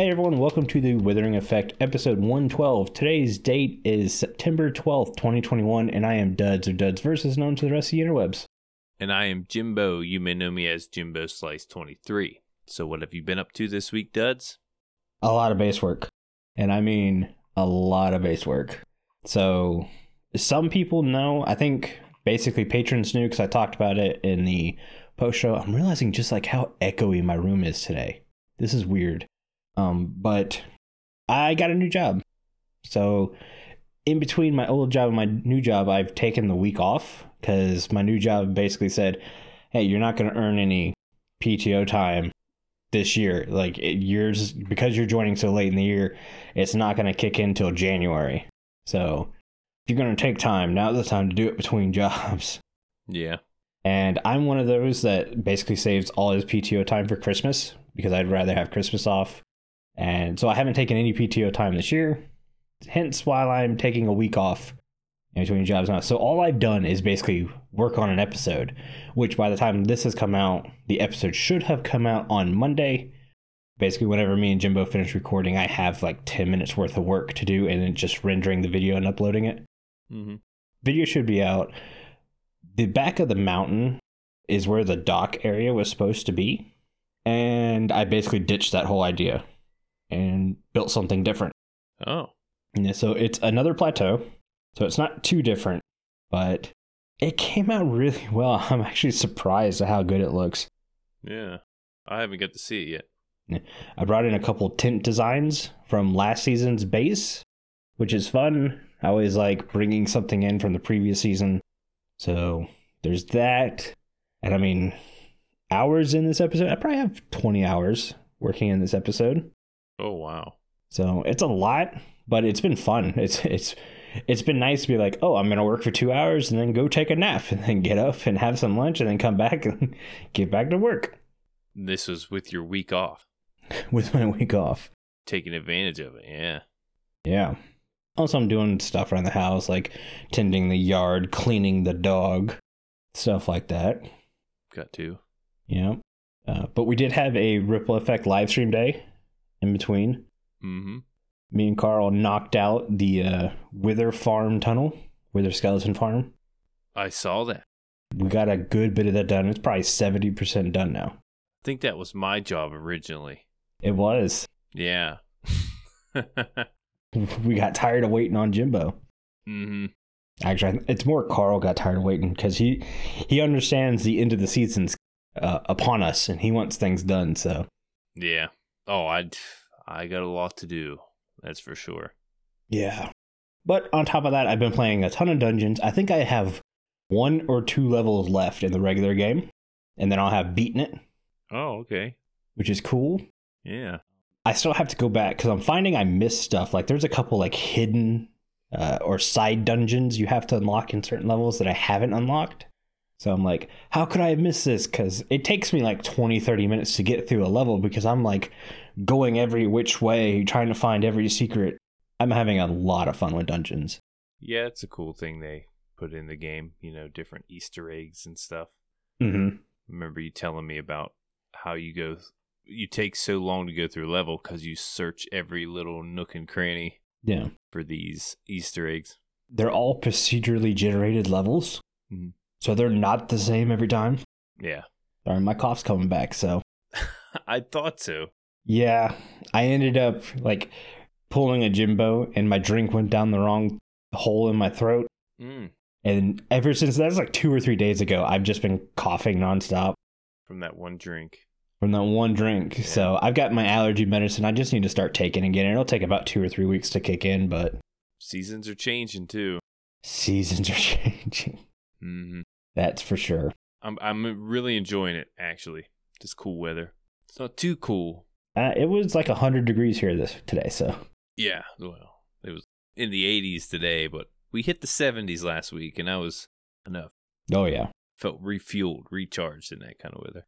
Hey everyone, welcome to the Withering Effect episode 112. Today's date is September 12th, 2021, and I am Duds of Duds versus known to the rest of the interwebs. And I am Jimbo. You may know me as Jimbo Slice 23. So, what have you been up to this week, Duds? A lot of base work. And I mean a lot of base work. So, some people know, I think basically patrons knew because I talked about it in the post show. I'm realizing just like how echoey my room is today. This is weird. Um, but I got a new job. So in between my old job and my new job, I've taken the week off because my new job basically said, "Hey, you're not going to earn any PTO time this year. Like you're just, because you're joining so late in the year, it's not going to kick in till January. So if you're going to take time, now's the time to do it between jobs." Yeah. And I'm one of those that basically saves all his PTO time for Christmas because I'd rather have Christmas off and so I haven't taken any PTO time this year. Hence why I'm taking a week off in between jobs now. So all I've done is basically work on an episode, which by the time this has come out, the episode should have come out on Monday. Basically, whenever me and Jimbo finish recording, I have like 10 minutes worth of work to do and then just rendering the video and uploading it. Mm-hmm. Video should be out. The back of the mountain is where the dock area was supposed to be. And I basically ditched that whole idea and built something different. Oh. Yeah, so it's another plateau. So it's not too different, but it came out really well. I'm actually surprised at how good it looks. Yeah. I haven't got to see it yet. I brought in a couple tint designs from last season's base, which is fun. I always like bringing something in from the previous season. So there's that. And I mean, hours in this episode, I probably have 20 hours working in this episode. Oh wow. So it's a lot, but it's been fun. It's it's it's been nice to be like, oh, I'm gonna work for two hours and then go take a nap and then get up and have some lunch and then come back and get back to work. This was with your week off. with my week off. Taking advantage of it, yeah. Yeah. Also I'm doing stuff around the house, like tending the yard, cleaning the dog, stuff like that. Got to. Yeah. Uh, but we did have a ripple effect live stream day in between. Mm-hmm. Me and Carl knocked out the uh, Wither Farm tunnel, Wither Skeleton Farm. I saw that. We got a good bit of that done. It's probably 70% done now. I think that was my job originally. It was. Yeah. we got tired of waiting on Jimbo. mm-hmm. Actually, it's more Carl got tired of waiting because he he understands the end of the season's uh, upon us and he wants things done. So Yeah. Oh, I I got a lot to do. That's for sure. Yeah. But on top of that, I've been playing a ton of dungeons. I think I have one or two levels left in the regular game, and then I'll have beaten it. Oh, okay. Which is cool. Yeah. I still have to go back because I'm finding I miss stuff. Like there's a couple like hidden uh, or side dungeons you have to unlock in certain levels that I haven't unlocked. So I'm like, how could I have missed this? Because it takes me like 20, 30 minutes to get through a level because I'm like going every which way, trying to find every secret. I'm having a lot of fun with dungeons. Yeah, it's a cool thing they put in the game, you know, different Easter eggs and stuff. Mm-hmm. Remember you telling me about how you go, you take so long to go through a level because you search every little nook and cranny Yeah. for these Easter eggs. They're all procedurally generated levels. Mhm. So they're not the same every time. Yeah. Sorry, my cough's coming back. So I thought so. Yeah, I ended up like pulling a Jimbo and my drink went down the wrong hole in my throat. Mm, And ever since that's like two or three days ago, I've just been coughing nonstop from that one drink. from that one drink. Yeah. So I've got my allergy medicine. I just need to start taking again. It'll take about two or three weeks to kick in, but Seasons are changing too. seasons are changing. hmm That's for sure. I'm I'm really enjoying it actually. This cool weather. It's not too cool. Uh, it was like 100 degrees here this today, so Yeah, well, it was in the 80s today, but we hit the 70s last week, and that was enough. oh yeah. Felt refueled, recharged in that kind of weather.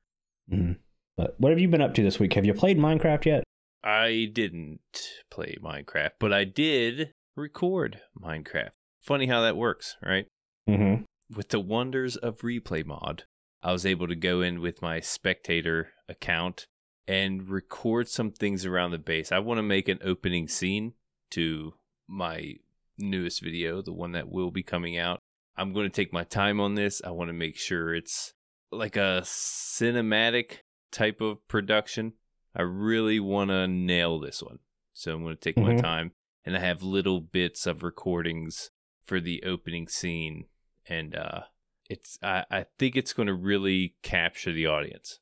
Mm-hmm. But what have you been up to this week? Have you played Minecraft yet? I didn't play Minecraft, but I did record Minecraft. Funny how that works, right? Mm-hmm. With the wonders of Replay Mod, I was able to go in with my spectator account and record some things around the base. I want to make an opening scene to my newest video, the one that will be coming out. I'm going to take my time on this. I want to make sure it's like a cinematic type of production. I really want to nail this one. So I'm going to take my Mhm. time and I have little bits of recordings for the opening scene and uh it's I, I think it's going to really capture the audience.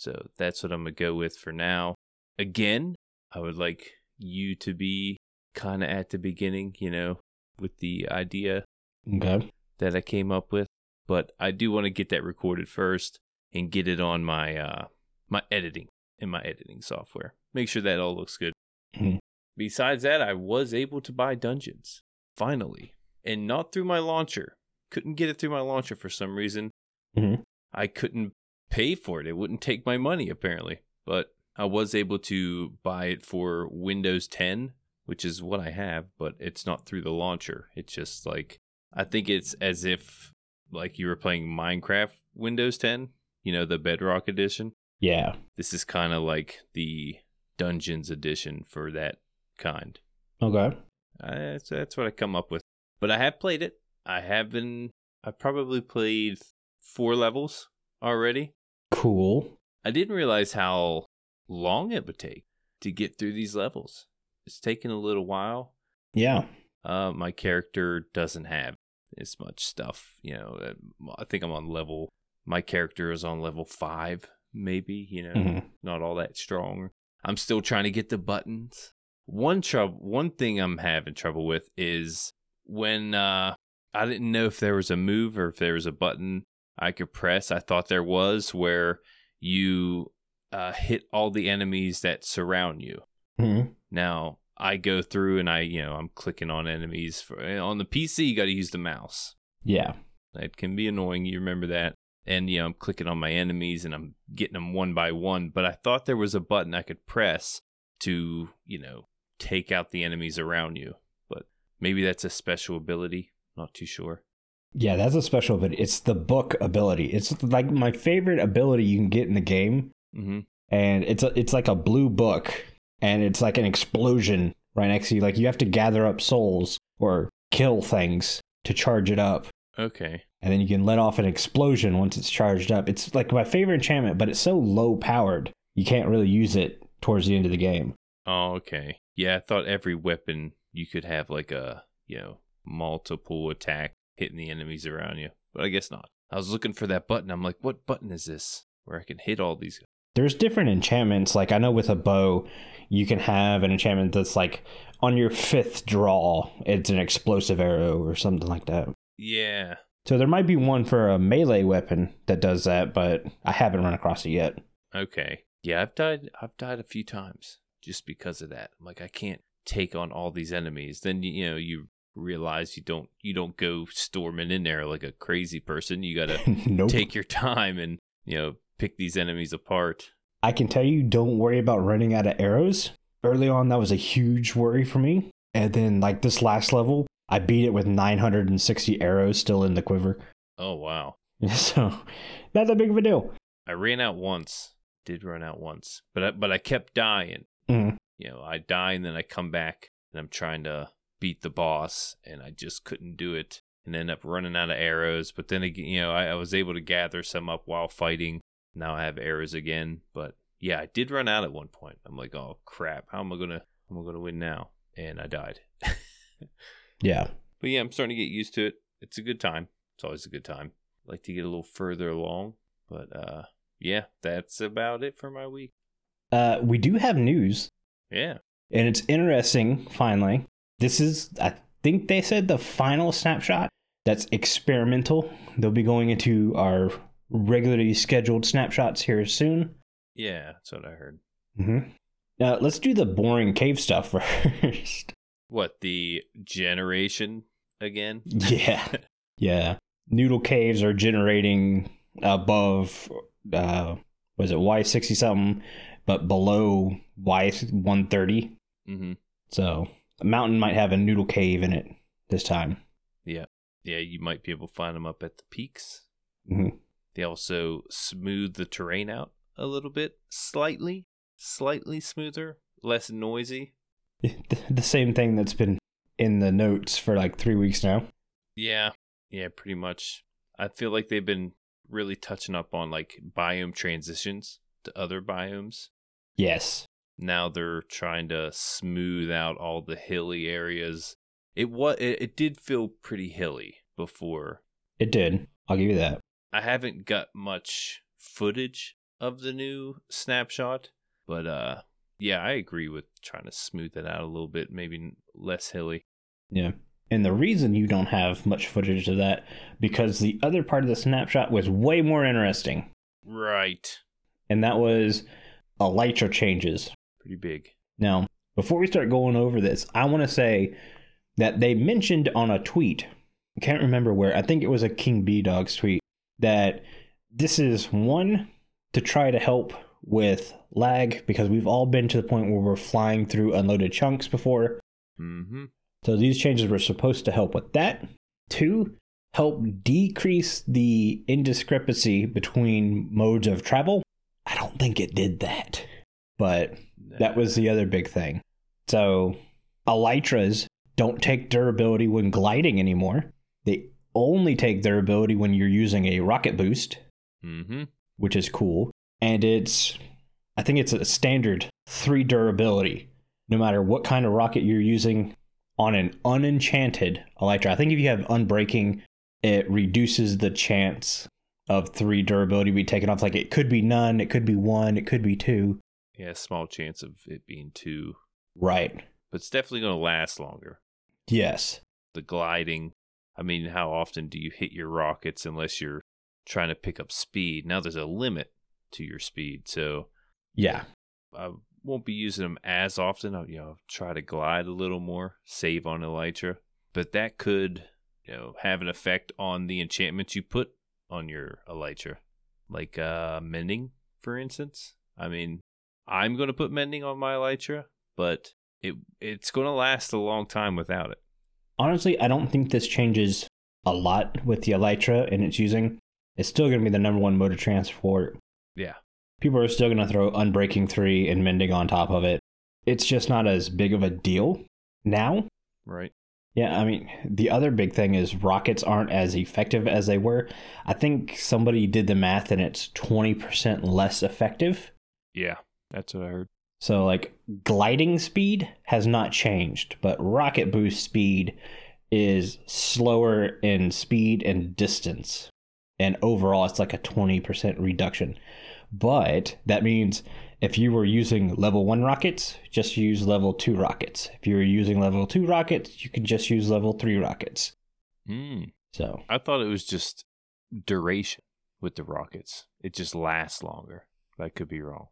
So that's what I'm going to go with for now. Again, I would like you to be kind of at the beginning, you know, with the idea Okay. that I came up with, but I do want to get that recorded first and get it on my uh my editing in my editing software. Make sure that all looks good. Mhm. Besides that, I was able to buy Dungeons finally, and not through my launcher. Couldn't get it through my launcher for some reason. Mhm. I couldn't pay for it. It wouldn't take my money apparently, but I was able to buy it for Windows 10, which is what I have, but it's not through the launcher. It's just like I think it's as if like you were playing Minecraft Windows 10, you know, the Bedrock edition. Yeah. This is kind of like the Dungeons edition for that kind. Okay. Uh, that's, that's what I come up with. But I have played it. I have been. I probably played four levels already. Cool. I didn't realize how long it would take to get through these levels. It's taken a little while. Yeah. Uh, my character doesn't have as much stuff. You know, uh, I think I'm on level. My character is on level five, maybe. You know, Mhm. not all that strong. I'm still trying to get the buttons. One trouble, one thing I'm having trouble with is when uh, I didn't know if there was a move or if there was a button I could press. I thought there was where you uh, hit all the enemies that surround you. Mhm. Now I go through and I, you know, I'm clicking on enemies. For, on the PC, you got to use the mouse. Yeah. It can be annoying. You remember that. And, you know, I'm clicking on my enemies and I'm getting them one by one. But I thought there was a button I could press to, you know, take out the enemies around you. But maybe that's a special ability. Not too sure. Yeah, that's a special ability. It's the book ability. It's like my favorite ability you can get in the game, hmm and it's a, it's like a blue book, and it's like an explosion right next to you. Like you have to gather up souls or kill things to charge it up, Okay. and then you can let off an explosion once it's charged up. It's like my favorite enchantment, but it's so low powered you can't really use it towards the end of the game. Oh, okay. Yeah, I thought every weapon you could have like a, you know, multiple attack hitting the enemies around you. But I guess not. I was looking for that button. I'm like, what button is this? Where I can hit all these. There's different enchantments. Like I know with a bow, you can have an enchantment that's like on your fifth draw, it's an explosive arrow or something like that. Yeah. So there might be one for a melee weapon that does that, but I haven't run across it yet. Okay. Yeah, I've died I've died a few times just because of that. I'm like I can't take on all these enemies. Then you know, you realize you don't you don't go storming in there like a crazy person. You got to nope. take your time and, you know, pick these enemies apart. I can tell you, don't worry about running out of arrows. Early on, that was a huge worry for me. And then, like this last level, I beat it with 960 arrows still in the quiver. Oh, wow. So, not that big of a deal. I ran out once. Did run out once, but I, but I kept dying. Mm. You know, I die and then I come back and I'm trying to beat the boss, and I just couldn't do it, and end up running out of arrows. But then again, you know, I, I was able to gather some up while fighting. Now I have arrows again, but yeah, I did run out at one point. I'm like, oh crap, how am I gonna, how am I gonna win now? And I died. Yeah. But yeah, I'm starting to get used to it. It's a good time. It's always a good time. like to get a little further along, but uh yeah, that's about it for my week. Uh, we do have news, Yeah. and it's interesting, finally. This is, I think they said, the final snapshot that's experimental. They'll be going into our regularly scheduled snapshots here soon. Yeah, that's what I heard. Mm-hmm. Now, let's do the boring cave stuff first. What, the generation again? yeah. Yeah. Noodle caves are generating above, uh, was it Y60 something, but below Y130. Mm-hmm. So a mountain might have a noodle cave in it this time. Yeah. Yeah, you might be able to find them up at the peaks. Mhm. They also smooth the terrain out a little bit, slightly. slightly smoother, less noisy. The same thing that's been in the notes for like three weeks now. Yeah, yeah, pretty much. I feel like they've been really touching up on like biome transitions to other biomes. Yes. Now they're trying to smooth out all the hilly areas. It was it, it did feel pretty hilly before. It did. I'll give you that. I haven't got much footage of the new snapshot, but uh yeah, I agree with trying to smooth it out a little bit, maybe less hilly. Yeah. And the reason you don't have much footage of that because the other part of the snapshot was way more interesting. Right. And that was elytra changes. Pretty big. Now, before we start going over this, I want to say that they mentioned on a tweet, I can't remember where, I think it was a Kingbdogz's tweet, that this is one to try to help with lag because we've all been to the point where we're flying through unloaded chunks before. Mm-hmm. So these changes were supposed to help with that. Two, help decrease the indiscrepancy between modes of travel. I don't think it did that, but that was the other big thing. So elytras don't take durability when gliding anymore. They only take durability when you're using a rocket boost, Mm-hmm. which is cool. And it's, I think it's a standard three durability, no matter what kind of rocket you're using on an unenchanted elytra. I think if you have unbreaking, it reduces the chance of three durability be taken off. Like it could be none, it could be one, it could be two. Yeah, small chance of it being two, Right. but it's definitely going to last longer. Yes. The gliding. I mean, how often do you hit your rockets unless you're trying to pick up speed? Now there's a limit to your speed, so Yeah. I won't be using them as often. I'll, you know, try to glide a little more, save on elytra, but that could, you know, have an effect on the enchantments you put on your elytra, like uh, mending, for instance. I mean, I'm going to put mending on my elytra, but it it's going to last a long time without it. Honestly, I don't think this changes a lot with the elytra and its using. It's still going to be the number one mode of transport. Yeah. People are still going to throw Unbreaking 3 and Mending on top of it. It's just not as big of a deal now. Right. Yeah, I mean, the other big thing is rockets aren't as effective as they were. I think somebody did the math and it's 20% less effective. Yeah, that's what I heard. So, like, gliding speed has not changed, but rocket boost speed is slower in speed and distance. And overall, it's like a 20% reduction. But that means if you were using level 1 rockets, just use level 2 rockets. If you were using level 2 rockets, you can just use level 3 rockets. Hmm. So, I thought it was just duration with the rockets. It just lasts longer. I could be wrong.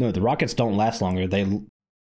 No, the rockets don't last longer. They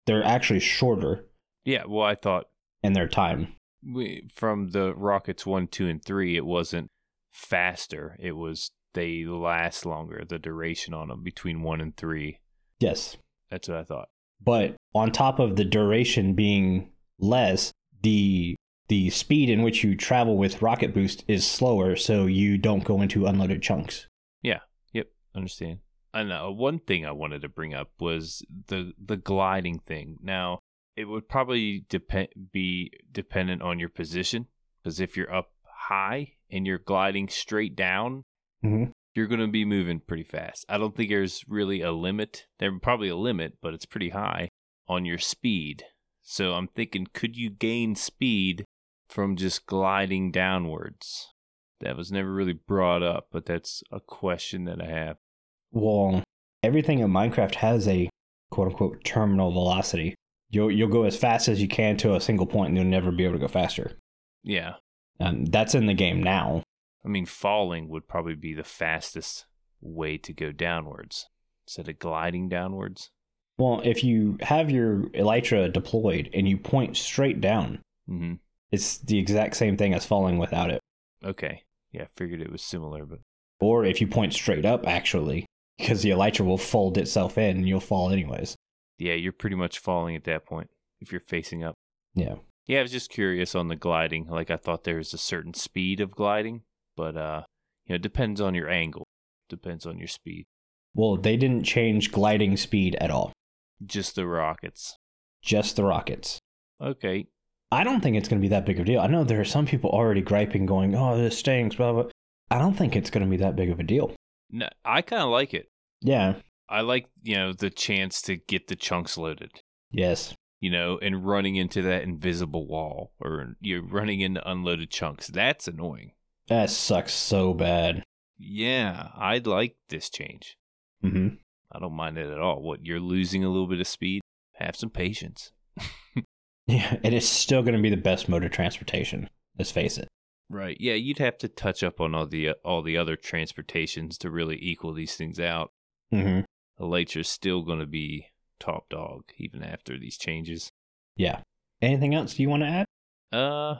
they're actually shorter Yeah, well, I thought in their time. we, from the rockets one, two, and three, it wasn't faster. It was they last longer. The duration on them between one and three. Yes. That's what I thought. but on top of the duration being less the the speed in which you travel with rocket boost is slower so you don't go into unloaded chunks Yeah. Yep, understand. And uh, one thing I wanted to bring up was the the gliding thing. Now, it would probably depend be dependent on your position because if you're up high and you're gliding straight down, Mhm. you're going to be moving pretty fast. I don't think there's really a limit. There's probably a limit, but it's pretty high on your speed. So I'm thinking, could you gain speed from just gliding downwards? That was never really brought up, but that's a question that I have. Well everything in minecraft has a quote unquote terminal velocity you'll you'll go as fast as you can to a single point and you'll never be able to go faster Yeah. and that's in the game now I mean, falling would probably be the fastest way to go downwards instead of gliding downwards. well if you have your elytra deployed and you point straight down hmm it's the exact same thing as falling without it Okay. Yeah, I figured it was similar, but Or if you point straight up, actually, because the elytra will fold itself in and you'll fall anyways. yeah, you're pretty much falling at that point if you're facing up. Yeah. Yeah, I was just curious on the gliding. Like I thought there was a certain speed of gliding, but uh, you know, it depends on your angle. Depends on your speed. Well, they didn't change gliding speed at all. Just the rockets. Just the rockets. Okay. I don't think it's going to be that big of a deal. I know there are some people already griping, going, "Oh, this stinks." Blah blah. I don't think it's going to be that big of a deal. No, I kind of like it. Yeah. I like you know the chance to get the chunks loaded. Yes. You know, and running into that invisible wall or you're running into unloaded chunks. That's annoying. That sucks so bad. Yeah, I'd like this change. Mm-hmm. I don't mind it at all. What you're losing a little bit of speed. Have some patience. Yeah, it is still going to be the best mode of transportation. Let's face it. Right. Yeah, you'd have to touch up on all the uh, all the other transportations to really equal these things out. Mm-hmm. Elytra's still going to be top dog even after these changes. Yeah. Anything else you want to add? Uh,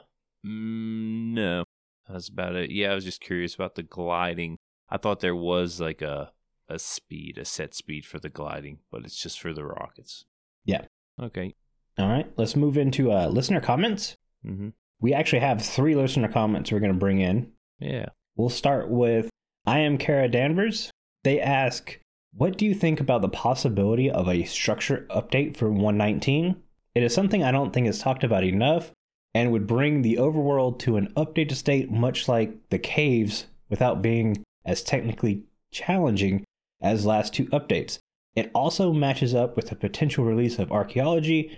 mm, no. That's about it. Yeah, I was just curious about the gliding. I thought there was like a a speed, a set speed for the gliding, but it's just for the rockets. Yeah. Okay. All right. Let's move into uh, listener comments. Mm-hmm. We actually have three listener comments we're going to bring in. Yeah. We'll start with I am Kara Danvers. They ask, What do you think about the possibility of a structure update for 119? It is something I don't think is talked about enough and would bring the overworld to an updated state much like the caves without being as technically challenging as last two updates. It also matches up with the potential release of archaeology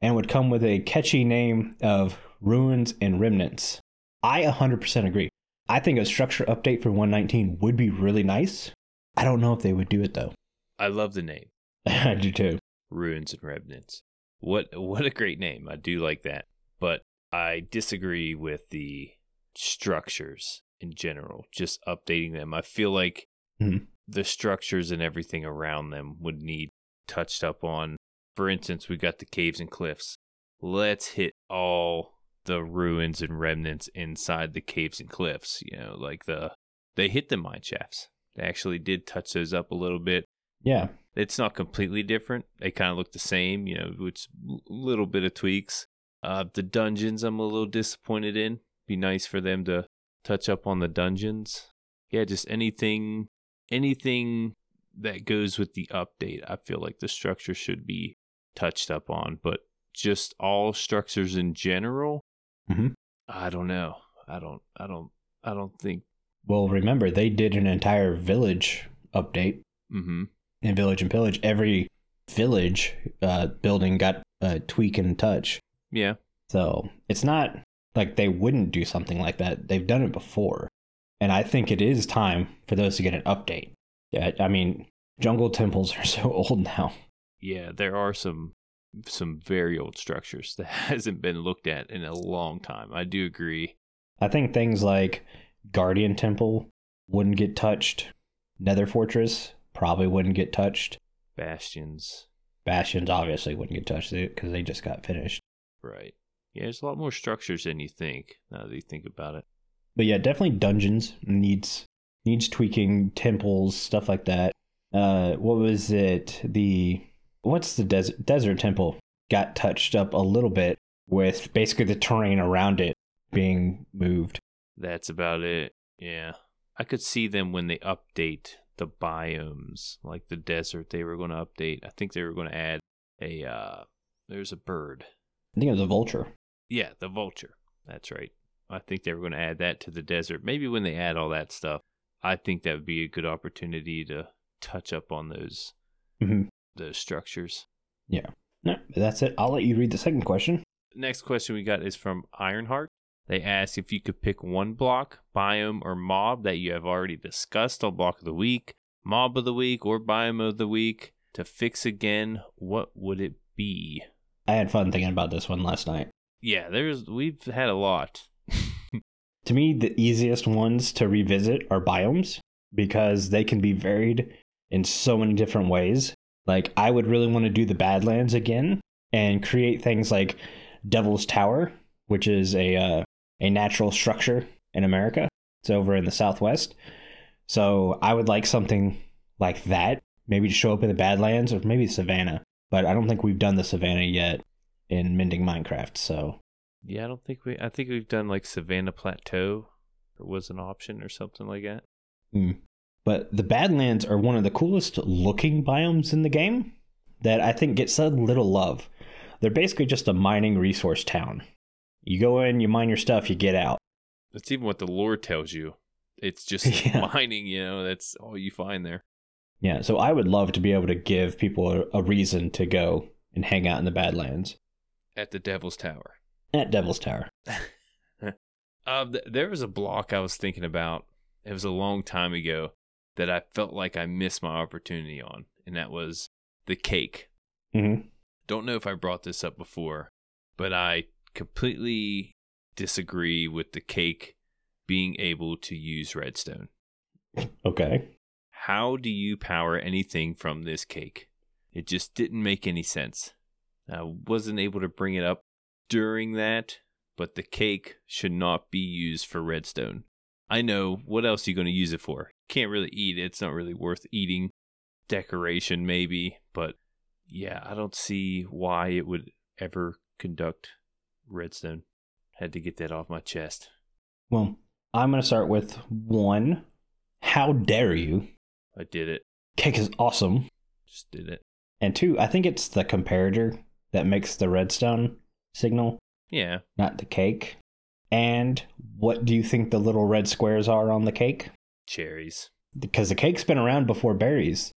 and would come with a catchy name of Ruins and Remnants. I 100% agree. I think a structure update for 119 would be really nice. I don't know if they would do it though. I love the name. I do too. Ruins and Remnants. What what a great name. I do like that. But I disagree with the structures in general, just updating them. I feel like Mhm. the structures and everything around them would need touched up on. For instance, we got the caves and cliffs. Let's hit all the ruins and remnants inside the caves and cliffs. You know, like the they hit the mine shafts. They actually did touch those up a little bit Yeah. it's not completely different. They kind of look the same, you know, which a little bit of tweaks. Uh, the dungeons, I'm a little disappointed in. Be nice for them to touch up on the dungeons. Yeah, just anything, anything that goes with the update. I feel like the structure should be touched up on, but just all structures in general. Mhm. I don't know. I don't. I don't. I don't think. Well, remember, they did an entire village update Mm-hmm. in Village and Pillage. Every village uh, building got a tweak and touch. Yeah. So it's not like they wouldn't do something like that. They've done it before. And I think it is time for those to get an update. Yeah, I mean, jungle temples are so old now. Yeah, there are some some very old structures that hasn't been looked at in a long time. I do agree. I think things like Guardian Temple wouldn't get touched. Nether Fortress probably wouldn't get touched. Bastions, Bastions obviously wouldn't get touched because they just got finished. right? Yeah, there's a lot more structures than you think. Now that you think about it. But yeah, definitely dungeons needs needs tweaking, temples, stuff like that. Uh, what was it? The what's the desert desert temple got touched up a little bit with basically the terrain around it being moved. That's about it. Yeah, I could see them when they update the biomes, like the desert. They were going to update. I think they were going to add a. uh There's a bird. I think it was a vulture. Yeah, the vulture. That's right. I think they were going to add that to the desert. Maybe when they add all that stuff, I think that would be a good opportunity to touch up on those Mm-hmm. Those structures. Yeah. No, that's it. I'll let you read the second question. Next question we got is from IronHart. They ask if you could pick one block, biome, or mob that you have already discussed on Block of the Week, Mob of the Week, or Biome of the Week to fix again. What would it be? I had fun thinking about this one last night. Yeah, there's we've had a lot. To me, the easiest ones to revisit are biomes because they can be varied in so many different ways. Like, I would really want to do the Badlands again and create things like Devil's Tower, which is a uh, a natural structure in America. It's over in the Southwest. So I would like something like that, maybe to show up in the Badlands or maybe Savannah. But I don't think we've done the Savannah yet in Mending Minecraft. So Yeah, I don't think we. I think we've done like Savannah Plateau, or was an option or something like that. Mm. But the Badlands are one of the coolest looking biomes in the game. that I think gets so little love. They're basically just a mining resource town. You go in, you mine your stuff, you get out. That's even what the lore tells you. It's just Yeah. mining, you know, that's all you find there. Yeah, so I would love to be able to give people a, a reason to go and hang out in the Badlands At the Devil's Tower. at Devil's Tower. Uh, th- there was a block I was thinking about. It was a long time ago that I felt like I missed my opportunity on, and that was the cake. hmm Don't know if I brought this up before, but I completely disagree with the cake being able to use redstone. Okay. How do you power anything from this cake? It just didn't make any sense. I wasn't able to bring it up during that, but the cake should not be used for redstone. I know what else are you going to use it for? Can't really eat it. It's not really worth eating. Decoration maybe, but yeah, I don't see why it would ever conduct redstone. Had to get that off my chest. Well, I'm going to start with one. How dare you? I did it. Cake is awesome. Just did it. And two, I think it's the comparator that makes the redstone signal, Yeah, not the cake. And what do you think the little red squares are on the cake? cherries. Because the cake's been around before berries.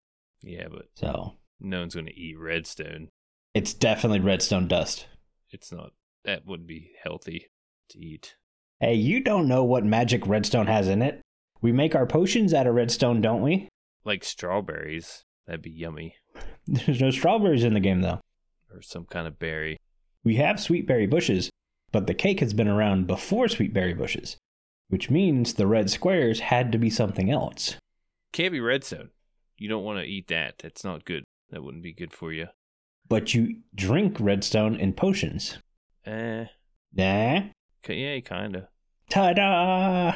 Yeah, but So no one's going to eat redstone. it's definitely redstone dust. It's not. That wouldn't be healthy to eat. Hey, you don't know what magic redstone has in it. We make our potions out of redstone, don't we? Like strawberries. That'd be yummy. There's no strawberries in the game, though. Or some kind of berry. We have sweet berry bushes, but the cake has been around before sweet berry bushes, which means the red squares had to be something else. Can't be redstone. You don't want to eat that. That's not good. That wouldn't be good for you. But you drink redstone in potions. Eh. Nah. Yeah, kinda. Ta da!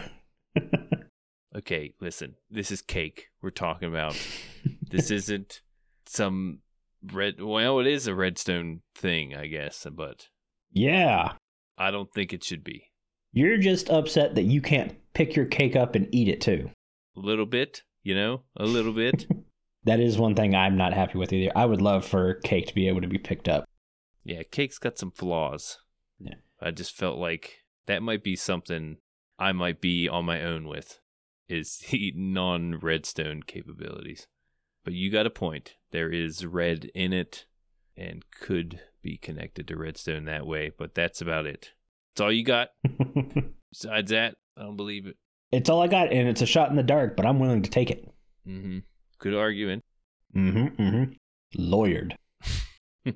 Okay, listen. This is cake we're talking about. this isn't some red. Well, it is a redstone thing, I guess, but yeah. I don't think it should be. You're just upset that you can't pick your cake up and eat it too. A little bit, you know, a little bit. That is one thing I'm not happy with either. I would love for cake to be able to be picked up. Yeah, cake's got some flaws. Yeah. I just felt like that might be something I might be on my own with is the non redstone capabilities. But you got a point. There is red in it and could be connected to redstone that way, but that's about it. That's all you got. Besides that, I don't believe it. it's all I got, and it's a shot in the dark, but I'm willing to take it. Mm-hmm. Good argument. Mm-hmm. Mm-hmm. Lawyered. all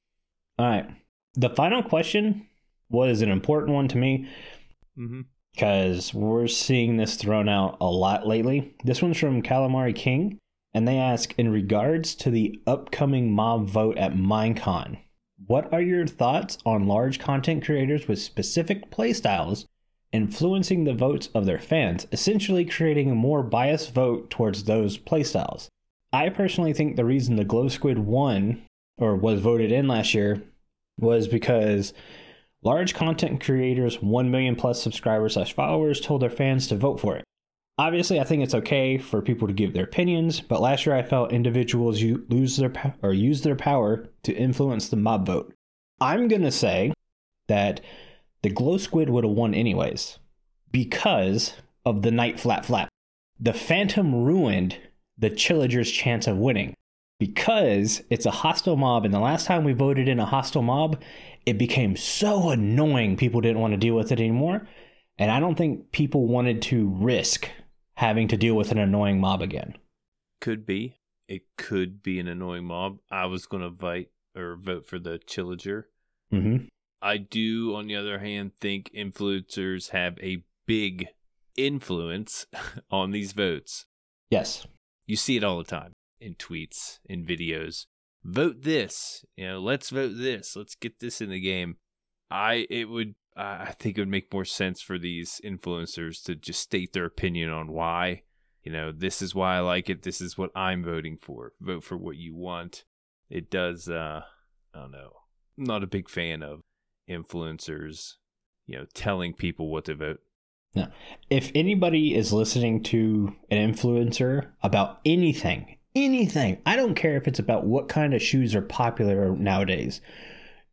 right. The final question was an important one to me Mm-hmm. because we're seeing this thrown out a lot lately. This one's from Calamari King, and they ask in regards to the upcoming mob vote at Minecon, what are your thoughts on large content creators with specific playstyles influencing the votes of their fans, essentially creating a more biased vote towards those playstyles? I personally think the reason the Glow Squid won or was voted in last year was because large content creators, 1 million plus subscribers slash followers, told their fans to vote for it. Obviously, I think it's okay for people to give their opinions, but last year I felt individuals lose their or use their power to influence the mob vote. I'm gonna say that the glow squid would have won anyways because of the night flap flap. The phantom ruined the chillagers' chance of winning because it's a hostile mob, and the last time we voted in a hostile mob, it became so annoying people didn't want to deal with it anymore. And I don't think people wanted to risk having to deal with an annoying mob again. Could be. It could be an annoying mob. I was gonna vote or vote for the Chillager. Mm-hmm. I do, on the other hand, think influencers have a big influence on these votes. Yes. You see it all the time in tweets, in videos. Vote this, you know, let's vote this, let's get this in the game. I it would I I think it would make more sense for these influencers to just state their opinion on why. You know, this is why I like it, this is what I'm voting for. Vote for what you want. It does uh I don't know. I'm not a big fan of influencers, you know, telling people what to vote. No. If anybody is listening to an influencer about anything, anything. I don't care if it's about what kind of shoes are popular nowadays.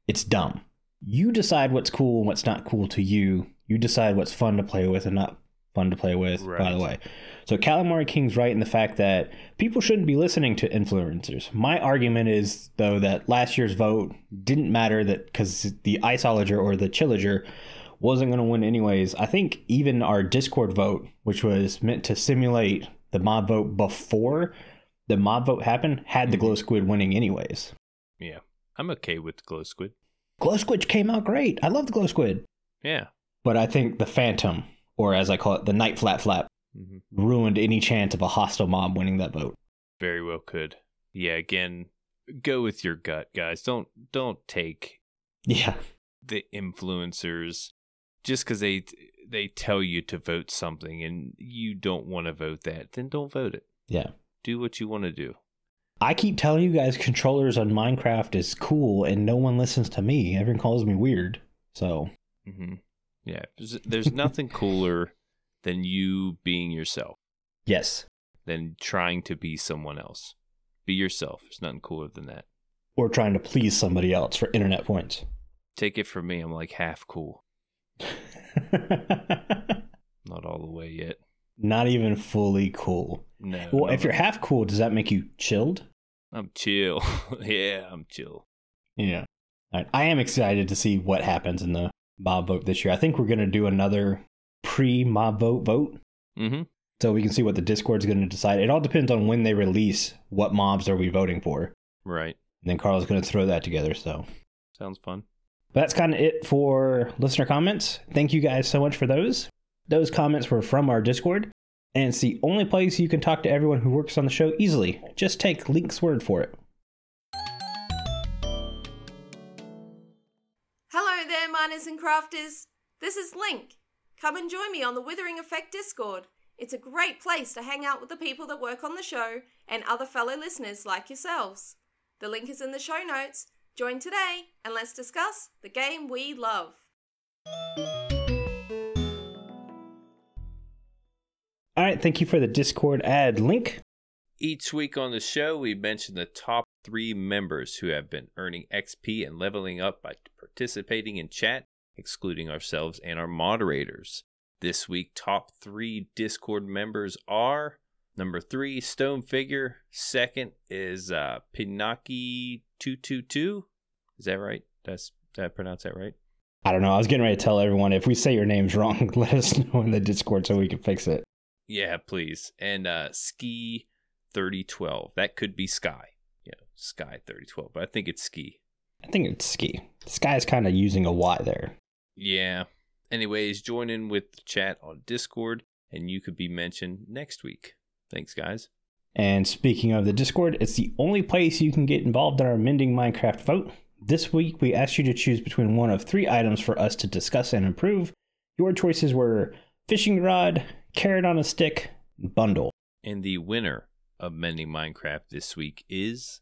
It's dumb. You decide what's cool and what's not cool to you. You decide what's fun to play with and not fun to play with, by the way. So Calamari King's right in the fact that people shouldn't be listening to influencers. My argument is though that last year's vote didn't matter that because the Iceologer or the Chillager wasn't going to win anyways. I think even our Discord vote, which was meant to simulate the mob vote before the mob vote happened, had the mm-hmm. Glow Squid winning anyways. Yeah. I'm okay with the glow squid. Glow Squid came out great. I love the Glow Squid. Yeah. But I think the Phantom, or as I call it, the Night Flap Flap, hmm ruined any chance of a hostile mob winning that vote. Very well could. Yeah, again, go with your gut, guys. Don't don't take Yeah. the influencers just because they they tell you to vote something and you don't want to vote that. Then don't vote it. Yeah. Do what you want to do. I keep telling you guys controllers on Minecraft is cool and no one listens to me. Everyone calls me weird. So, hmm Yeah, there's, there's nothing cooler than you being yourself, yes. than trying to be someone else. Be yourself. There's nothing cooler than that. Or trying to please somebody else for internet points. Take it from me, I'm like half cool. Not all the way yet. Not even fully cool. No. Well, no, if you're half cool, does that make you chilled? I'm chill. yeah, I'm chill. Yeah. Right. I am excited to see what happens in the mob vote this year. I think we're going to do another pre mob vote vote Mm-hmm. so we can see what the Discord's going to decide. It all depends on when they release what mobs are we voting for. Right. And then Carl's going to throw that together. So Sounds fun. But that's kind of it for listener comments. Thank you guys so much for those. Those comments were from our Discord, and it's the only place you can talk to everyone who works on the show easily. Just take Link's word for it. Hello there, miners and crafters. This is Link. Come and join me on the Withering Effect Discord. It's a great place to hang out with the people that work on the show and other fellow listeners like yourselves. The link is in the show notes. Join today and let's discuss the game we love. All right, thank you for the Discord ad link. Each week on the show, we mention the top three members who have been earning XP and leveling up by participating in chat, excluding ourselves and our moderators. This week, top three Discord members are number three, Stone Figure. Second is uh, Pinaki222. Is that right? That's, did I pronounce that right? I don't know. I was getting ready to tell everyone if we say your name's wrong, let us know in the Discord so we can fix it. Yeah, please. And uh, Ski 3012. That could be Sky. Yeah, Sky 3012, but I think it's Ski. I think it's ski. This guy's kind of using a Y there. Yeah. Anyways, join in with the chat on Discord and you could be mentioned next week. Thanks, guys. And speaking of the Discord, it's the only place you can get involved in our Mending Minecraft vote. This week, we asked you to choose between one of three items for us to discuss and improve. Your choices were fishing rod, carrot on a stick, bundle. And the winner of Mending Minecraft this week is.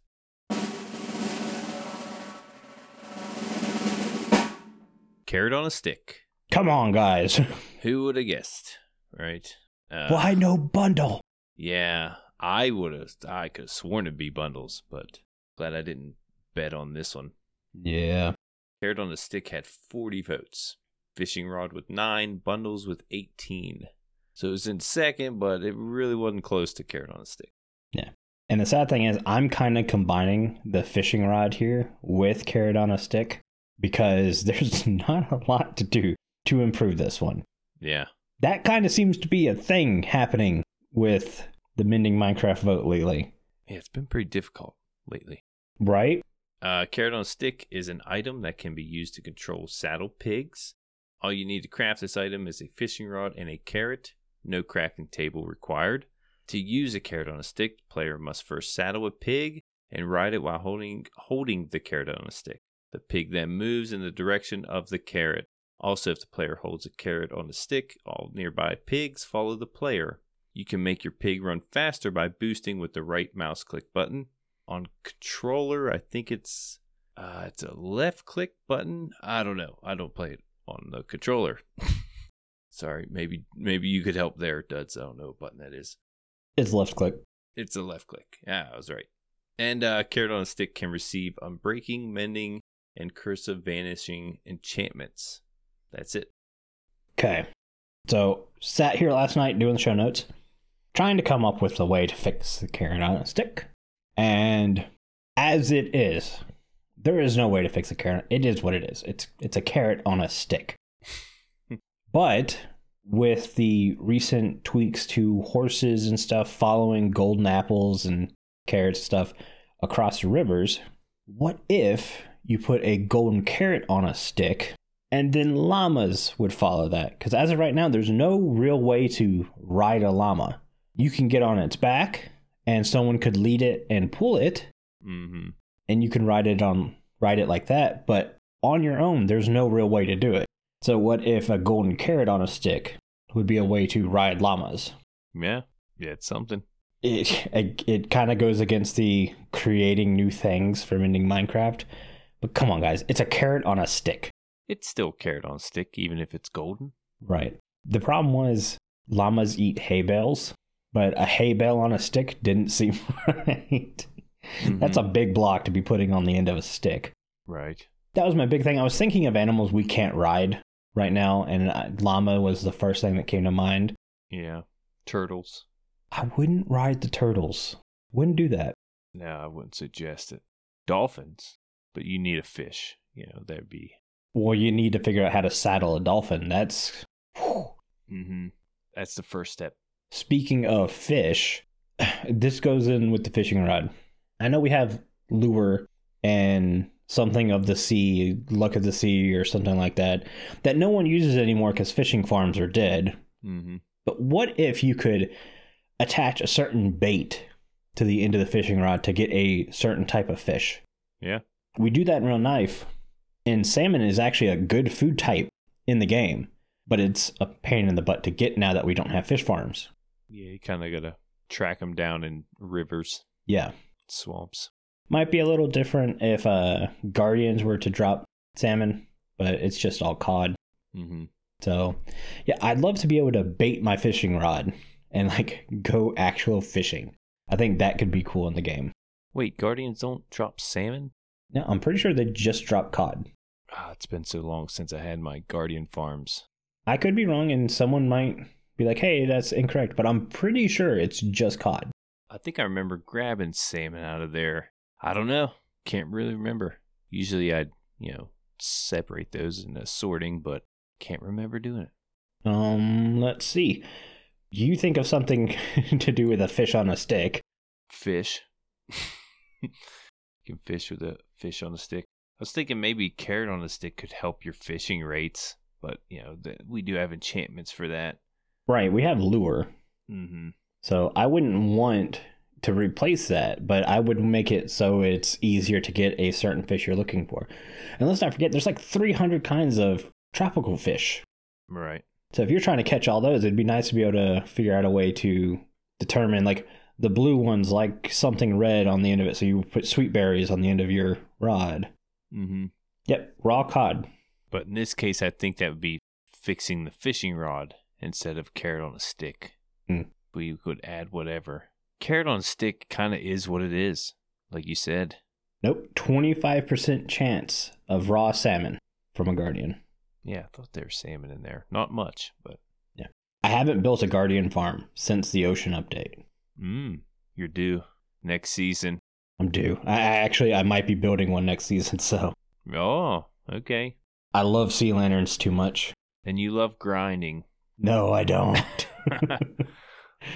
Carrot on a stick. Come on, guys. Who would have guessed? Right? Uh, Why no bundle? Yeah, I would have. I could have sworn it'd be bundles, but glad I didn't bet on this one. Yeah. Carrot on a Stick had 40 votes. Fishing Rod with 9, Bundles with 18. So it was in second, but it really wasn't close to Carrot on a Stick. Yeah. And the sad thing is, I'm kind of combining the fishing rod here with carrot on a stick because there's not a lot to do to improve this one. Yeah. That kind of seems to be a thing happening with the Mending Minecraft vote lately, Yeah, it's been pretty difficult lately. right? Uh, Carrot on a Stick is an item that can be used to control saddle pigs. All you need to craft this item is a fishing rod and a carrot. No crafting table required. To use a carrot on a stick, player must first saddle a pig and ride it while holding holding the carrot on a stick. The pig then moves in the direction of the carrot. Also, if the player holds a carrot on a stick, all nearby pigs follow the player. You can make your pig run faster by boosting with the right mouse click button. On controller, I think it's uh, it's a left click button. I don't know. I don't play it on the controller. Sorry, maybe maybe you could help there, Duds. I don't know what button that is. It's left click. It's a left click. Yeah, I was right. And uh, carrot on a stick can receive unbreaking, mending, and curse of vanishing enchantments. That's it. Okay. So, sat here last night doing the show notes, trying to come up with a way to fix the carrot on a stick. And as it is, there is no way to fix a carrot. It is what it is. It's it's a carrot on a stick. But with the recent tweaks to horses and stuff following golden apples and carrots stuff across the rivers, what if you put a golden carrot on a stick and then llamas would follow that? Because as of right now, there's no real way to ride a llama. You can get on its back and someone could lead it and pull it Mm-hmm. and you can ride it on ride it like that, but on your own there's no real way to do it. So what if a golden carrot on a stick would be a way to ride llamas? Yeah. Yeah, it's something. It it, it kind of goes against the creating new things from mending Minecraft. But come on guys, it's a carrot on a stick. It's still carrot on a stick, even if it's golden. Right. The problem was llamas eat hay bales, but a hay bale on a stick didn't seem right. That's a mm-hmm. big block to be putting on the end of a stick. right. That was my big thing. I was thinking of animals we can't ride right now, and uh, llama was the first thing that came to mind. Yeah. Turtles. I wouldn't ride the turtles. Wouldn't do that. No, I wouldn't suggest it. Dolphins, but you need a fish. You know, that'd be. Well, you need to figure out how to saddle a dolphin. That's. Mm-hmm. That's the first step. Speaking of fish, this goes in with the fishing rod. I know we have lure and something of the sea, luck of the sea, or something like that, that no one uses anymore because fishing farms are dead. Mm-hmm. But what if you could attach a certain bait to the end of the fishing rod to get a certain type of fish? Yeah. We do that in real life, and salmon is actually a good food type in the game, but it's a pain in the butt to get now that we don't have fish farms. Yeah, you kind of got to track them down in rivers, Yeah. swamps. Might be a little different if uh, Guardians were to drop salmon, but it's just all cod. Mm-hmm. So, yeah, I'd love to be able to bait my fishing rod and like go actual fishing. I think that could be cool in the game. Wait, Guardians don't drop salmon? No, I'm pretty sure they just drop cod. Ah, it's been so long since I had my Guardian farms. I could be wrong, and someone might be like, "Hey, that's incorrect," but I'm pretty sure it's just cod. I think I remember grabbing salmon out of there. I don't know. Can't really remember. Usually I'd, you know, separate those in a sorting, but can't remember doing it. Um, let's see. You think of something to do with a fish on a stick? Fish. you can fish with a fish on a stick. I was thinking maybe carrot on a stick could help your fishing rates, but you know th- we do have enchantments for that. Right, we have lure, Mm-hmm. so I wouldn't want to replace that, but I would make it so it's easier to get a certain fish you're looking for. And let's not forget, there's like 300 kinds of tropical fish. Right. So if you're trying to catch all those, it'd be nice to be able to figure out a way to determine like the blue ones like something red on the end of it. So you put sweet berries on the end of your rod. Mm-hmm. Yep, raw cod. But in this case, I think that would be fixing the fishing rod instead of carrot on a stick. But you could add whatever. Carrot on stick kind of is what it is, like you said. Nope, 25% chance of raw salmon from a guardian. Yeah, I thought there was salmon in there. Not much, but Yeah. I haven't built a guardian farm since the ocean update. mmm, you're due next season. I'm due. I actually I might be building one next season, so Oh, okay. I love sea lanterns too much. And you love grinding. No, I don't.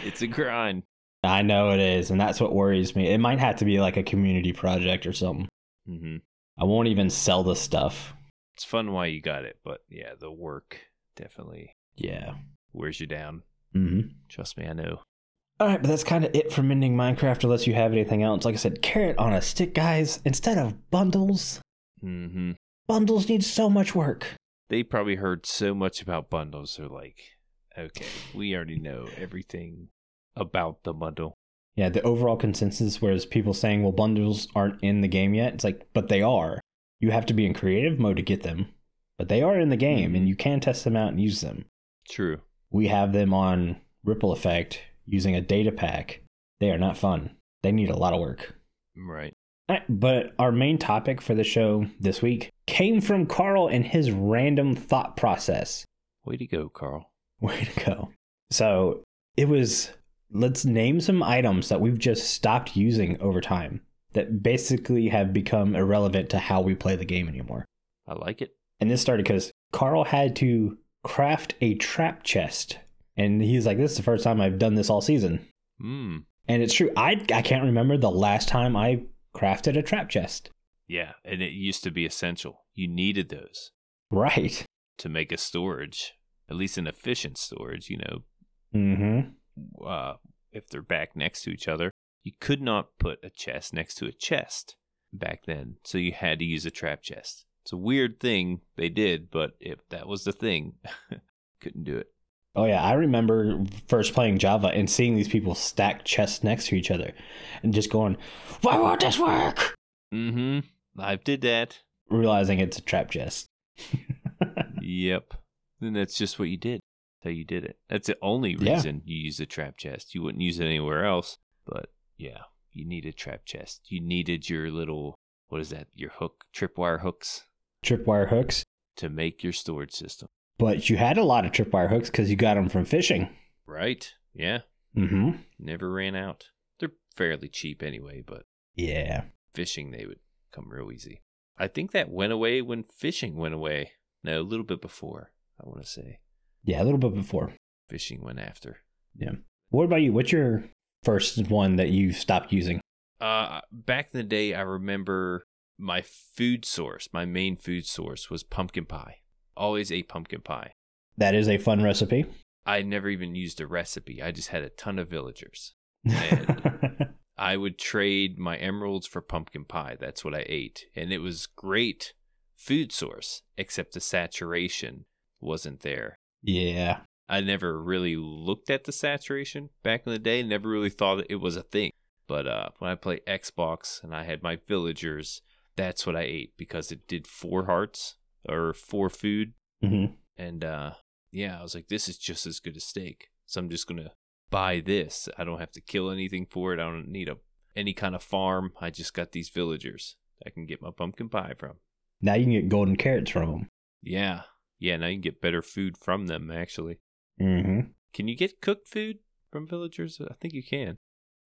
It's a grind. I know it is, and that's what worries me. It might have to be like a community project or something. Mm-hmm. I won't even sell the stuff. It's fun while you got it, but yeah, the work definitely Yeah. wears you down. Mm-hmm. Trust me, I know. All right, but that's kind of it for mending Minecraft. Unless you have anything else, like I said, carrot on a stick, guys. Instead of bundles, Mm-hmm. bundles need so much work. They probably heard so much about bundles. They're like, okay, we already know everything about the bundle. Yeah, the overall consensus, whereas people saying, well, bundles aren't in the game yet, it's like, but they are. You have to be in creative mode to get them, but they are in the game, and you can test them out and use them. True. We have them on Ripple Effect using a data pack, They are not fun. They need a lot of work. Right. Eh, but our main topic for the show this week came from Carl and his random thought process. Way to go, Carl. Way to go. So it was let's name some items that we've just stopped using over time that basically have become irrelevant to how we play the game anymore. I like it. And this started because Carl had to craft a trap chest. And he's like, This is the first time I've done this all season. Hmm. And it's true. I, I can't remember the last time I crafted a trap chest. Yeah, and it used to be essential. You needed those Right. to make a storage, at least an efficient storage. You know, Mm-hmm. Uh, if they're back next to each other, you could not put a chest next to a chest back then, so you had to use a trap chest. It's a weird thing they did, but if that was the thing, couldn't do it. Oh yeah, I remember first playing Java and seeing these people stack chests next to each other, and just going, "Why won't this work?" Mm-hmm. I did that. Realizing it's a trap chest. yep. And that's just what you did. How you did it. That's the only Yeah. reason you use a trap chest. You wouldn't use it anywhere else. But yeah, you needed trap chest. You needed your little what is that? Your hook, tripwire hooks Tripwire hooks, to make your storage system. but you had a lot of tripwire hooks because you got them from fishing. Right? Yeah. Mm-hmm. Never ran out. They're fairly cheap anyway, but Yeah. fishing they would come real easy. I think that went away when fishing went away. No, a little bit before, I want to say. Yeah, a little bit before. Fishing went after. Yeah. What about you? What's your first one that you stopped using? Uh, back in the day, I remember my food source, my main food source was pumpkin pie. Always ate pumpkin pie. That is a fun recipe. I never even used a recipe. I just had a ton of villagers. Man. I would trade my emeralds for pumpkin pie. That's what I ate. And it was great food source, except the saturation wasn't there. Yeah. I never really looked at the saturation back in the day, never really thought it was a thing. But uh, when I played Xbox and I had my villagers, that's what I ate because it did four hearts or four food. hmm And uh, yeah, I was like, this is just as good as steak. So I'm just going to buy this. I don't have to kill anything for it. I don't need a any kind of farm. I just got these villagers I can get my pumpkin pie from. Now you can get golden carrots from them. Yeah. Yeah, now you can get better food from them, actually. Mm-hmm. Can you get cooked food from villagers? I think you can.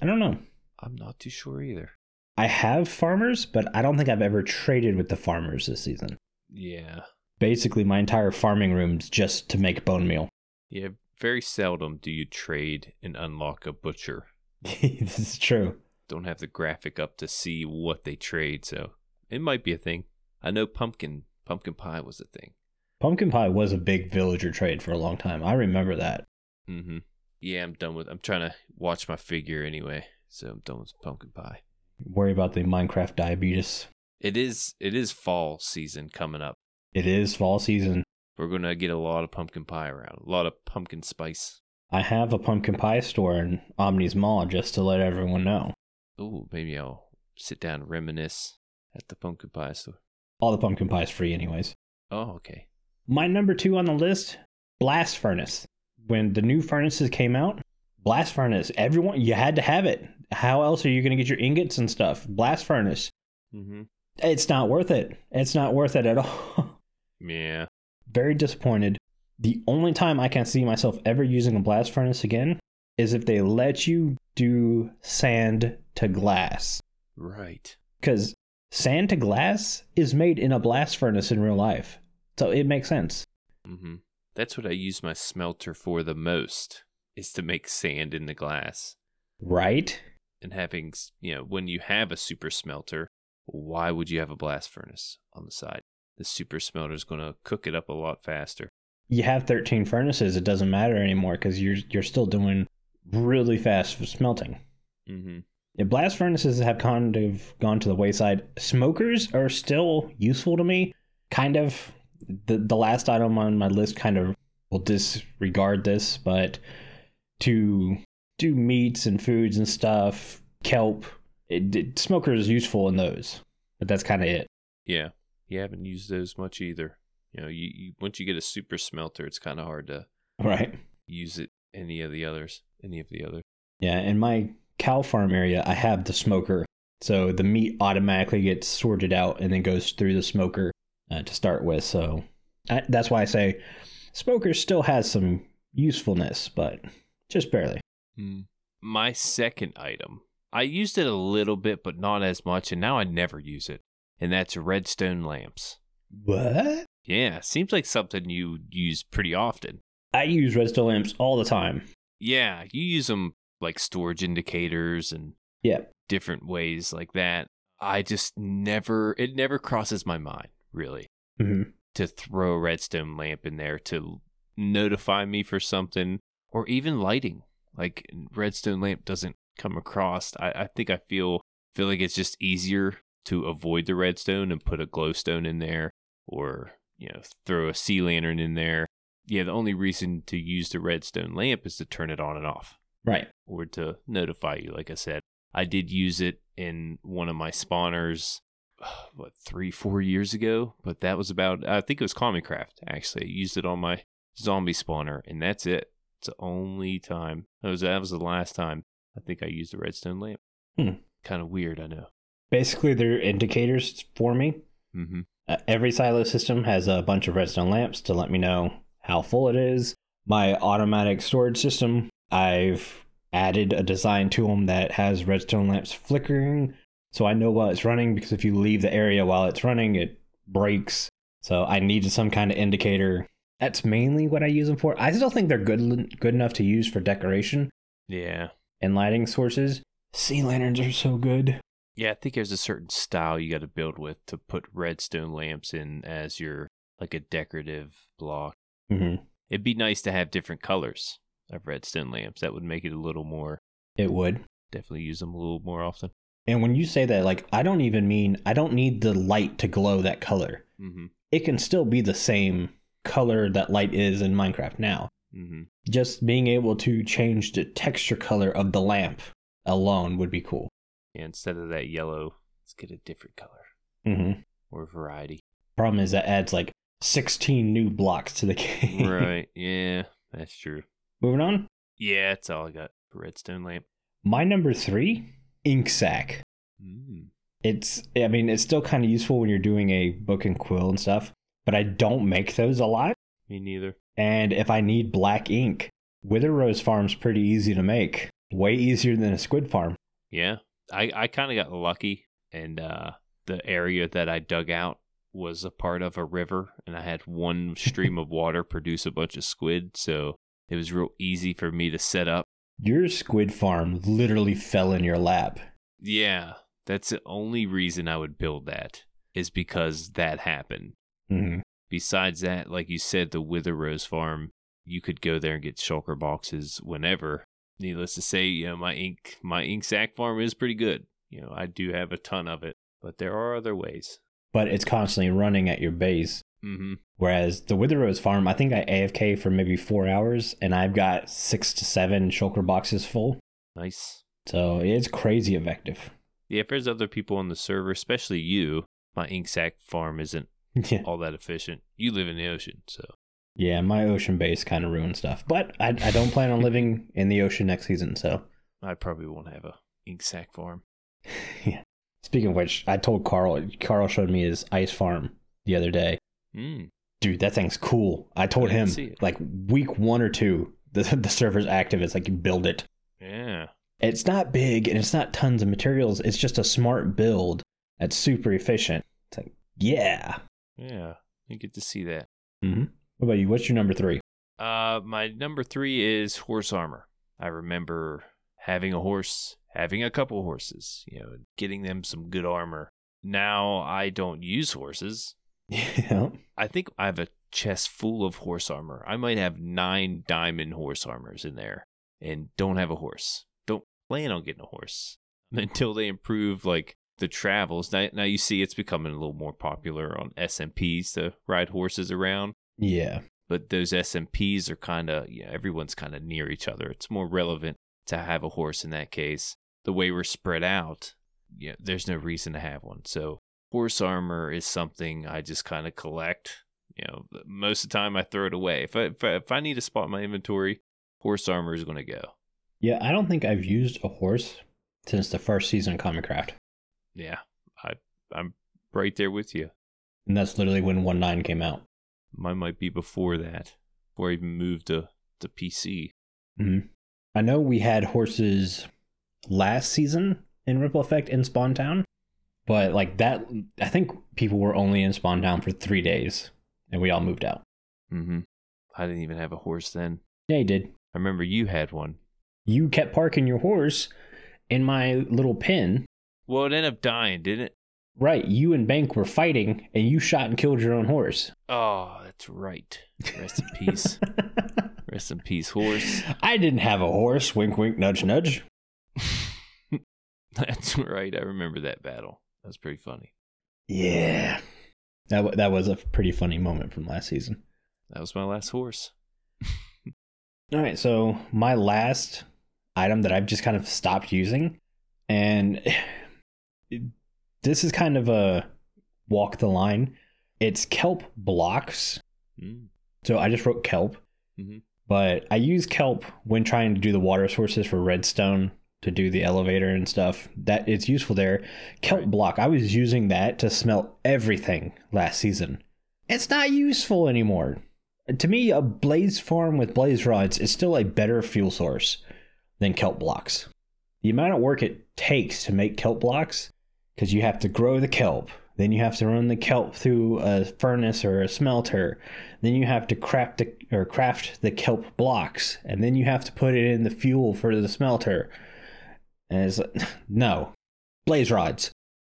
I don't know. I'm not too sure either. I have farmers, but I don't think I've ever traded with the farmers this season. Yeah. Basically, my entire farming room's just to make bone meal. Yeah, very seldom do you trade and unlock a butcher. this is true. Don't have the graphic up to see what they trade, so it might be a thing. I know pumpkin pumpkin pie was a thing. Pumpkin pie was a big villager trade for a long time. I remember that. Mm-hmm. Yeah, I'm done with I'm trying to watch my figure anyway, so I'm done with pumpkin pie. Worry about the Minecraft diabetes. It is it is fall season coming up. It is fall season. We're gonna get a lot of pumpkin pie around. A lot of pumpkin spice. I have a pumpkin pie store in Omni's Mall just to let everyone know. Ooh, maybe I'll sit down and reminisce at the pumpkin pie store. All the pumpkin pie is free, anyways. Oh, okay. My number two on the list Blast Furnace. When the new furnaces came out, Blast Furnace, everyone, you had to have it. How else are you going to get your ingots and stuff? Blast Furnace. Mm-hmm. It's not worth it. It's not worth it at all. Yeah. Very disappointed. The only time I can see myself ever using a blast furnace again is if they let you do sand to glass. Right. Because sand to glass is made in a blast furnace in real life. So it makes sense. Mm-hmm. That's what I use my smelter for the most, is to make sand in the glass. Right? And having, you know, when you have a super smelter, why would you have a blast furnace on the side? The super smelter is going to cook it up a lot faster. You have 13 furnaces, it doesn't matter anymore because you're, you're still doing really fast smelting. Mm-hmm. Yeah, blast furnaces have kind of gone to the wayside. Smokers are still useful to me. Kind of. The, the last item on my list kind of will disregard this, but to do meats and foods and stuff, kelp, it, it, smoker is useful in those. But that's kind of it. Yeah. You haven't used those much either. You know, you, you once you get a super smelter, it's kind of hard to Right. use it any of the others. Any of the others. Yeah, in my cow farm area, I have the smoker. So the meat automatically gets sorted out and then goes through the smoker uh, to start with. So I, that's why I say smoker still has some usefulness, but just barely. Hmm. My second item, I used it a little bit, but not as much, and now I never use it, and that's redstone lamps. What? Yeah, seems like something you use pretty often. I use redstone lamps all the time. Yeah, you use them like storage indicators and Yeah. different ways like that. I just never, it never crosses my mind, really, hmm to throw a redstone lamp in there to notify me for something or even lighting. Like, redstone lamp doesn't come across. I, I think I feel, feel like it's just easier to avoid the redstone and put a glowstone in there or, you know, throw a sea lantern in there. Yeah, the only reason to use the redstone lamp is to turn it on and off Right. or to notify you. Like I said, I did use it in one of my spawners, what three, four years ago. But that was about, I think it was Common-Craft actually. I used it on my zombie spawner, and that's it. It's the only time. That was that was the last time I think I used a redstone lamp. Hmm. Kind of weird, I know. Basically, they're indicators for me. Mm-hmm. Uh, every silo system has a bunch of redstone lamps to let me know how full it is. My automatic storage system, I've added a design to them that has redstone lamps flickering, so I know while it's running. Because if you leave the area while it's running, it breaks. So I needed some kind of indicator. That's mainly what I use them for. I still think they're good good enough to use for decoration Yeah. and lighting sources. Sea lanterns are so good. Yeah, I think there's a certain style you got to build with to put redstone lamps in as your like a decorative block. hmm It'd be nice to have different colors of redstone lamps. That would make it a little more. It would. Definitely use them a little more often. And when you say that, like, I don't even mean, I don't need the light to glow that color. Mm-hmm. It can still be the same color that light is in Minecraft now. Mm-hmm. Just being able to change the texture color of the lamp alone would be cool. Yeah, instead of that yellow, let's get a different color hmm or variety. Problem is, that adds like 16 new blocks to the game. right. Yeah, that's true. Moving on. Yeah, that's all I got redstone lamp. My number three, ink sack. Mm. It's, I mean, it's still kind of useful when you're doing a book and quill and stuff, but I don't make those a lot. Me neither. And if I need black ink, Wither Rose Farm's pretty easy to make. Way easier than a squid farm. Yeah, I I kind of got lucky, and uh, the area that I dug out was a part of a river, and I had one stream of water produce a bunch of squid, so it was real easy for me to set up. Your squid farm literally fell in your lap. Yeah, that's the only reason I would build that is because that happened. hmm Besides that, like you said, the Wither Rose farm, you could go there and get shulker boxes whenever. Needless to say, you know, my ink my ink sack farm is pretty good. You know, I do have a ton of it, but there are other ways. But it's constantly running at your base. Mm-hmm. Whereas the Wither Rose farm, I think I AFK for maybe four hours, and I've got six to seven shulker boxes full. Nice. So it's crazy effective. Yeah, if there's other people on the server, especially you, my ink sack farm isn't yeah. all that efficient. You live in the ocean, so Yeah, my ocean base kind of ruined stuff. But I, I don't plan on living in the ocean next season, so. I probably won't have a ink sack farm. yeah. Speaking of which, I told Carl, Carl showed me his ice farm the other day. Mm. Dude, that thing's cool. I told I him, like, week one or two, the, the server's active. It's like, you build it. Yeah. It's not big and it's not tons of materials. It's just a smart build that's super efficient. It's like, yeah. Yeah. You get to see that. Mm-hmm. What about you? What's your number three? Uh, my number three is horse armor. I remember having a horse, having a couple horses, you know, getting them some good armor. Now I don't use horses. Yeah. I think I have a chest full of horse armor. I might have nine diamond horse armors in there and don't have a horse. Don't plan on getting a horse until they improve like the travels. Now, now you see it's becoming a little more popular on SMPs to ride horses around Yeah. but those SMPs are kind of, you know, everyone's kind of near each other. It's more relevant to have a horse in that case. The way we're spread out, you know, there's no reason to have one. So horse armor is something I just kind of collect. You know, most of the time I throw it away. If I, if I, if I need to spot my inventory, horse armor is going to go. Yeah, I don't think I've used a horse since the first season of Common Craft. Yeah, I I'm right there with you. And that's literally when one nine came out. Mine might be before that, before I even moved to to PC. hmm I know we had horses last season in Ripple Effect in Spawn Town, but like that, I think people were only in Spawn Town for three days and we all moved out. Mm-hmm. I didn't even have a horse then. Yeah, you did. I remember you had one. You kept parking your horse in my little pen. Well, it ended up dying, didn't it? Right, you and Bank were fighting and you shot and killed your own horse. Oh, that's right. Rest in peace. Rest in peace, horse. I didn't have a horse. Wink, wink, nudge, nudge. That's right. I remember that battle. That was pretty funny. Yeah. That, that was a pretty funny moment from last season. That was my last horse. All right, so my last item that I've just kind of stopped using, and it- this is kind of a walk the line. It's kelp blocks. Mm. So I just wrote kelp, Mhm. but I use kelp when trying to do the water sources for redstone to do the elevator and stuff. That it's useful there. Kelp Right. block. I was using that to smelt everything last season. It's not useful anymore. To me, a blaze farm with blaze rods is still a better fuel source than kelp blocks. The amount of work it takes to make kelp blocks, because you have to grow the kelp, then you have to run the kelp through a furnace or a smelter, then you have to craft the, or craft the kelp blocks, and then you have to put it in the fuel for the smelter. And it's like, no, blaze rods.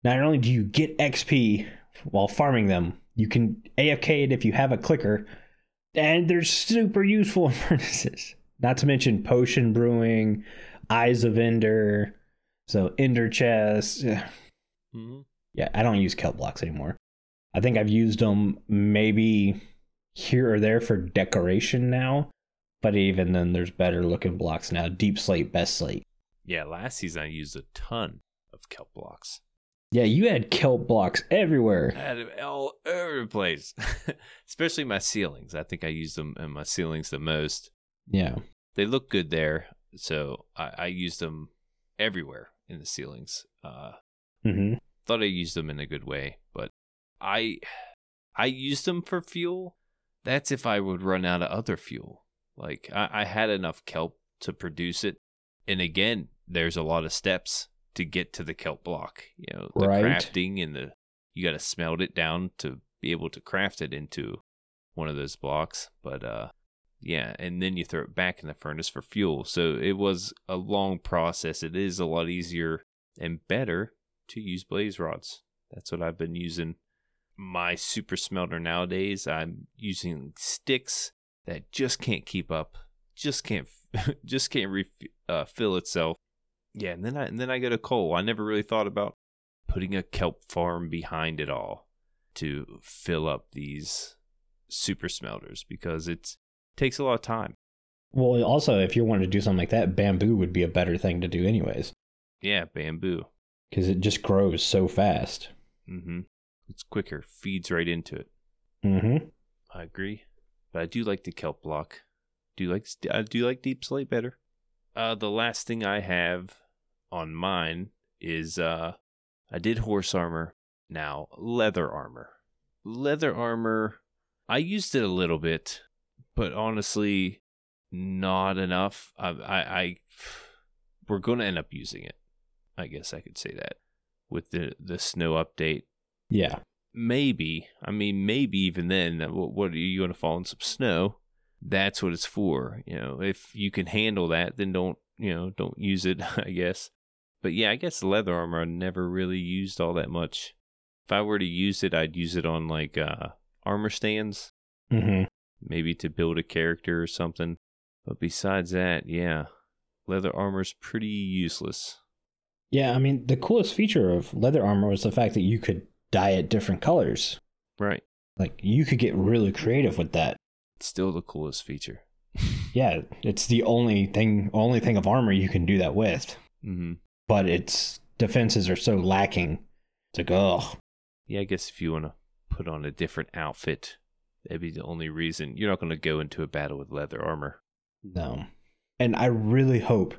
Not only do you get XP while farming them, you can AFK it if you have a clicker, and they're super useful in furnaces. Not to mention potion brewing, eyes of Ender, so Ender chest. hmm Yeah, I don't use kelp blocks anymore. I think I've used them maybe here or there for decoration now, but even then, there's better looking blocks now. Deep slate, best slate. Yeah, last season I used a ton of kelp blocks. Yeah, you had kelp blocks everywhere. I had them all over the place, especially my ceilings. I think I used them in my ceilings the most. Yeah. They look good there, so I, I used them everywhere in the ceilings. Uh, hmm thought I used them in a good way, but I I used them for fuel. That's if I would run out of other fuel. Like I, I had enough kelp to produce it, and again, there's a lot of steps to get to the kelp block. You know, the Right. crafting and the you got to smelt it down to be able to craft it into one of those blocks. But uh, yeah, and then you throw it back in the furnace for fuel. So it was a long process. It is a lot easier and better to use blaze rods. That's what I've been using. My super smelter nowadays, I'm using sticks that just can't keep up, just can't, just can't refill uh, itself. Yeah, and then I and then I go to coal. I never really thought about putting a kelp farm behind it all to fill up these super smelters because it takes a lot of time. Well, also, if you wanted to do something like that, bamboo would be a better thing to do, anyways, Yeah, bamboo. because it just grows so fast. Mm-hmm. It's quicker, feeds right into it. Mm-hmm. I agree, but I do like the kelp block. Do you like I do like deep slate better. Uh, the last thing I have on mine is uh, I did horse armor. Now leather armor. Leather armor. I used it a little bit, but honestly, not enough. I, I, I we're going to end up using it. I guess I could say that with the the snow update Yeah. maybe i mean maybe even then uh, what, what are you going to fall in some snow that's what it's for you know if you can handle that then don't you know don't use it i guess but yeah i guess leather armor i never really used all that much if i were to use it i'd use it on like uh armor stands Mm-hmm. maybe to build a character or something but besides that yeah leather armor's pretty useless Yeah, I mean, the coolest feature of leather armor was the fact that you could dye it different colors. right Like, you could get really creative with that. it's still the coolest feature Yeah, it's the only thing, only thing of armor you can do that with. mm-hmm But its defenses are so lacking. It's like, oh, Yeah, I guess if you want to put on a different outfit, that'd be the only reason. You're not going to go into a battle with leather armor. no. And I really hope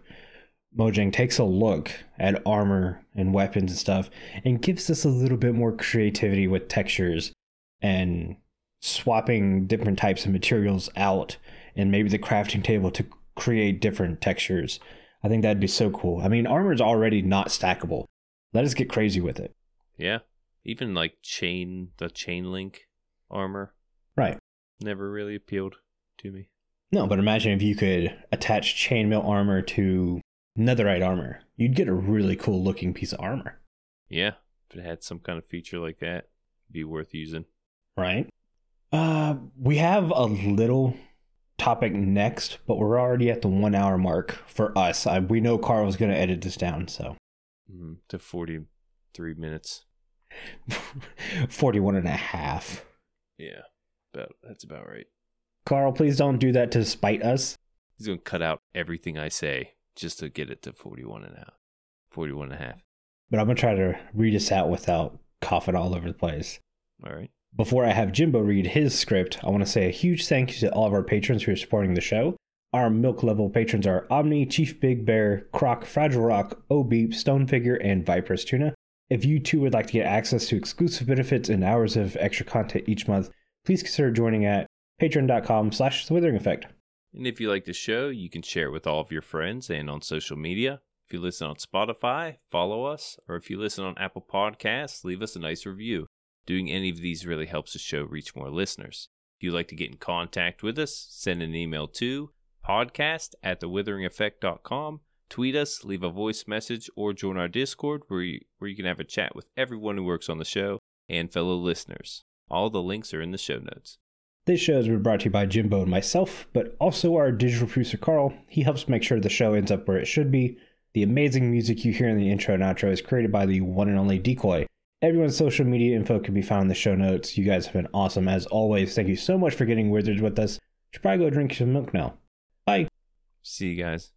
Mojang takes a look at armor and weapons and stuff and gives us a little bit more creativity with textures and swapping different types of materials out and maybe the crafting table to create different textures. I think that'd be so cool. I mean, armor is already not stackable. Let us get crazy with it. Yeah. Even like chain, the chain link armor Right. never really appealed to me. No, but imagine if you could attach chainmail armor to netherite armor. You'd get a really cool looking piece of armor, Yeah. If it had some kind of feature like that, it'd be worth using. right? Uh, we have a little topic next, but we're already at the one hour mark for us. I, we know Carl's going to edit this down, so Mm, to 43 minutes. 41 and a half. Yeah. About, that's about right. Carl, please don't do that to spite us. He's going to cut out everything I say just to get it to 41 and a half. 41 and a half. But I'm going to try to read this out without coughing all over the place. All right. Before I have Jimbo read his script, I want to say a huge thank you to all of our patrons who are supporting the show. Our milk level patrons are Omni, Chief Big Bear, Crock, Fragile Rock, ohbeep, Stone Figure, and viperoustuna. If you too would like to get access to exclusive benefits and hours of extra content each month, please consider joining at patreon.com slash the withering effect. And if you like the show, you can share it with all of your friends and on social media. If you listen on Spotify, follow us, or if you listen on Apple Podcasts, leave us a nice review. Doing any of these really helps the show reach more listeners. If you'd like to get in contact with us, send an email to podcast at thewitheringeffect.com, tweet us, leave a voice message, or join our Discord where you, where you can have a chat with everyone who works on the show and fellow listeners. All the links are in the show notes. This show has been brought to you by Jimbo and myself, but also our digital producer Carl. He helps make sure the show ends up where it should be. The amazing music you hear in the intro and outro is created by the one and only Decoy. Everyone's social media info can be found in the show notes. You guys have been awesome as always. Thank you so much for getting wizards with us. Should probably go drink some milk now. Bye. See you guys.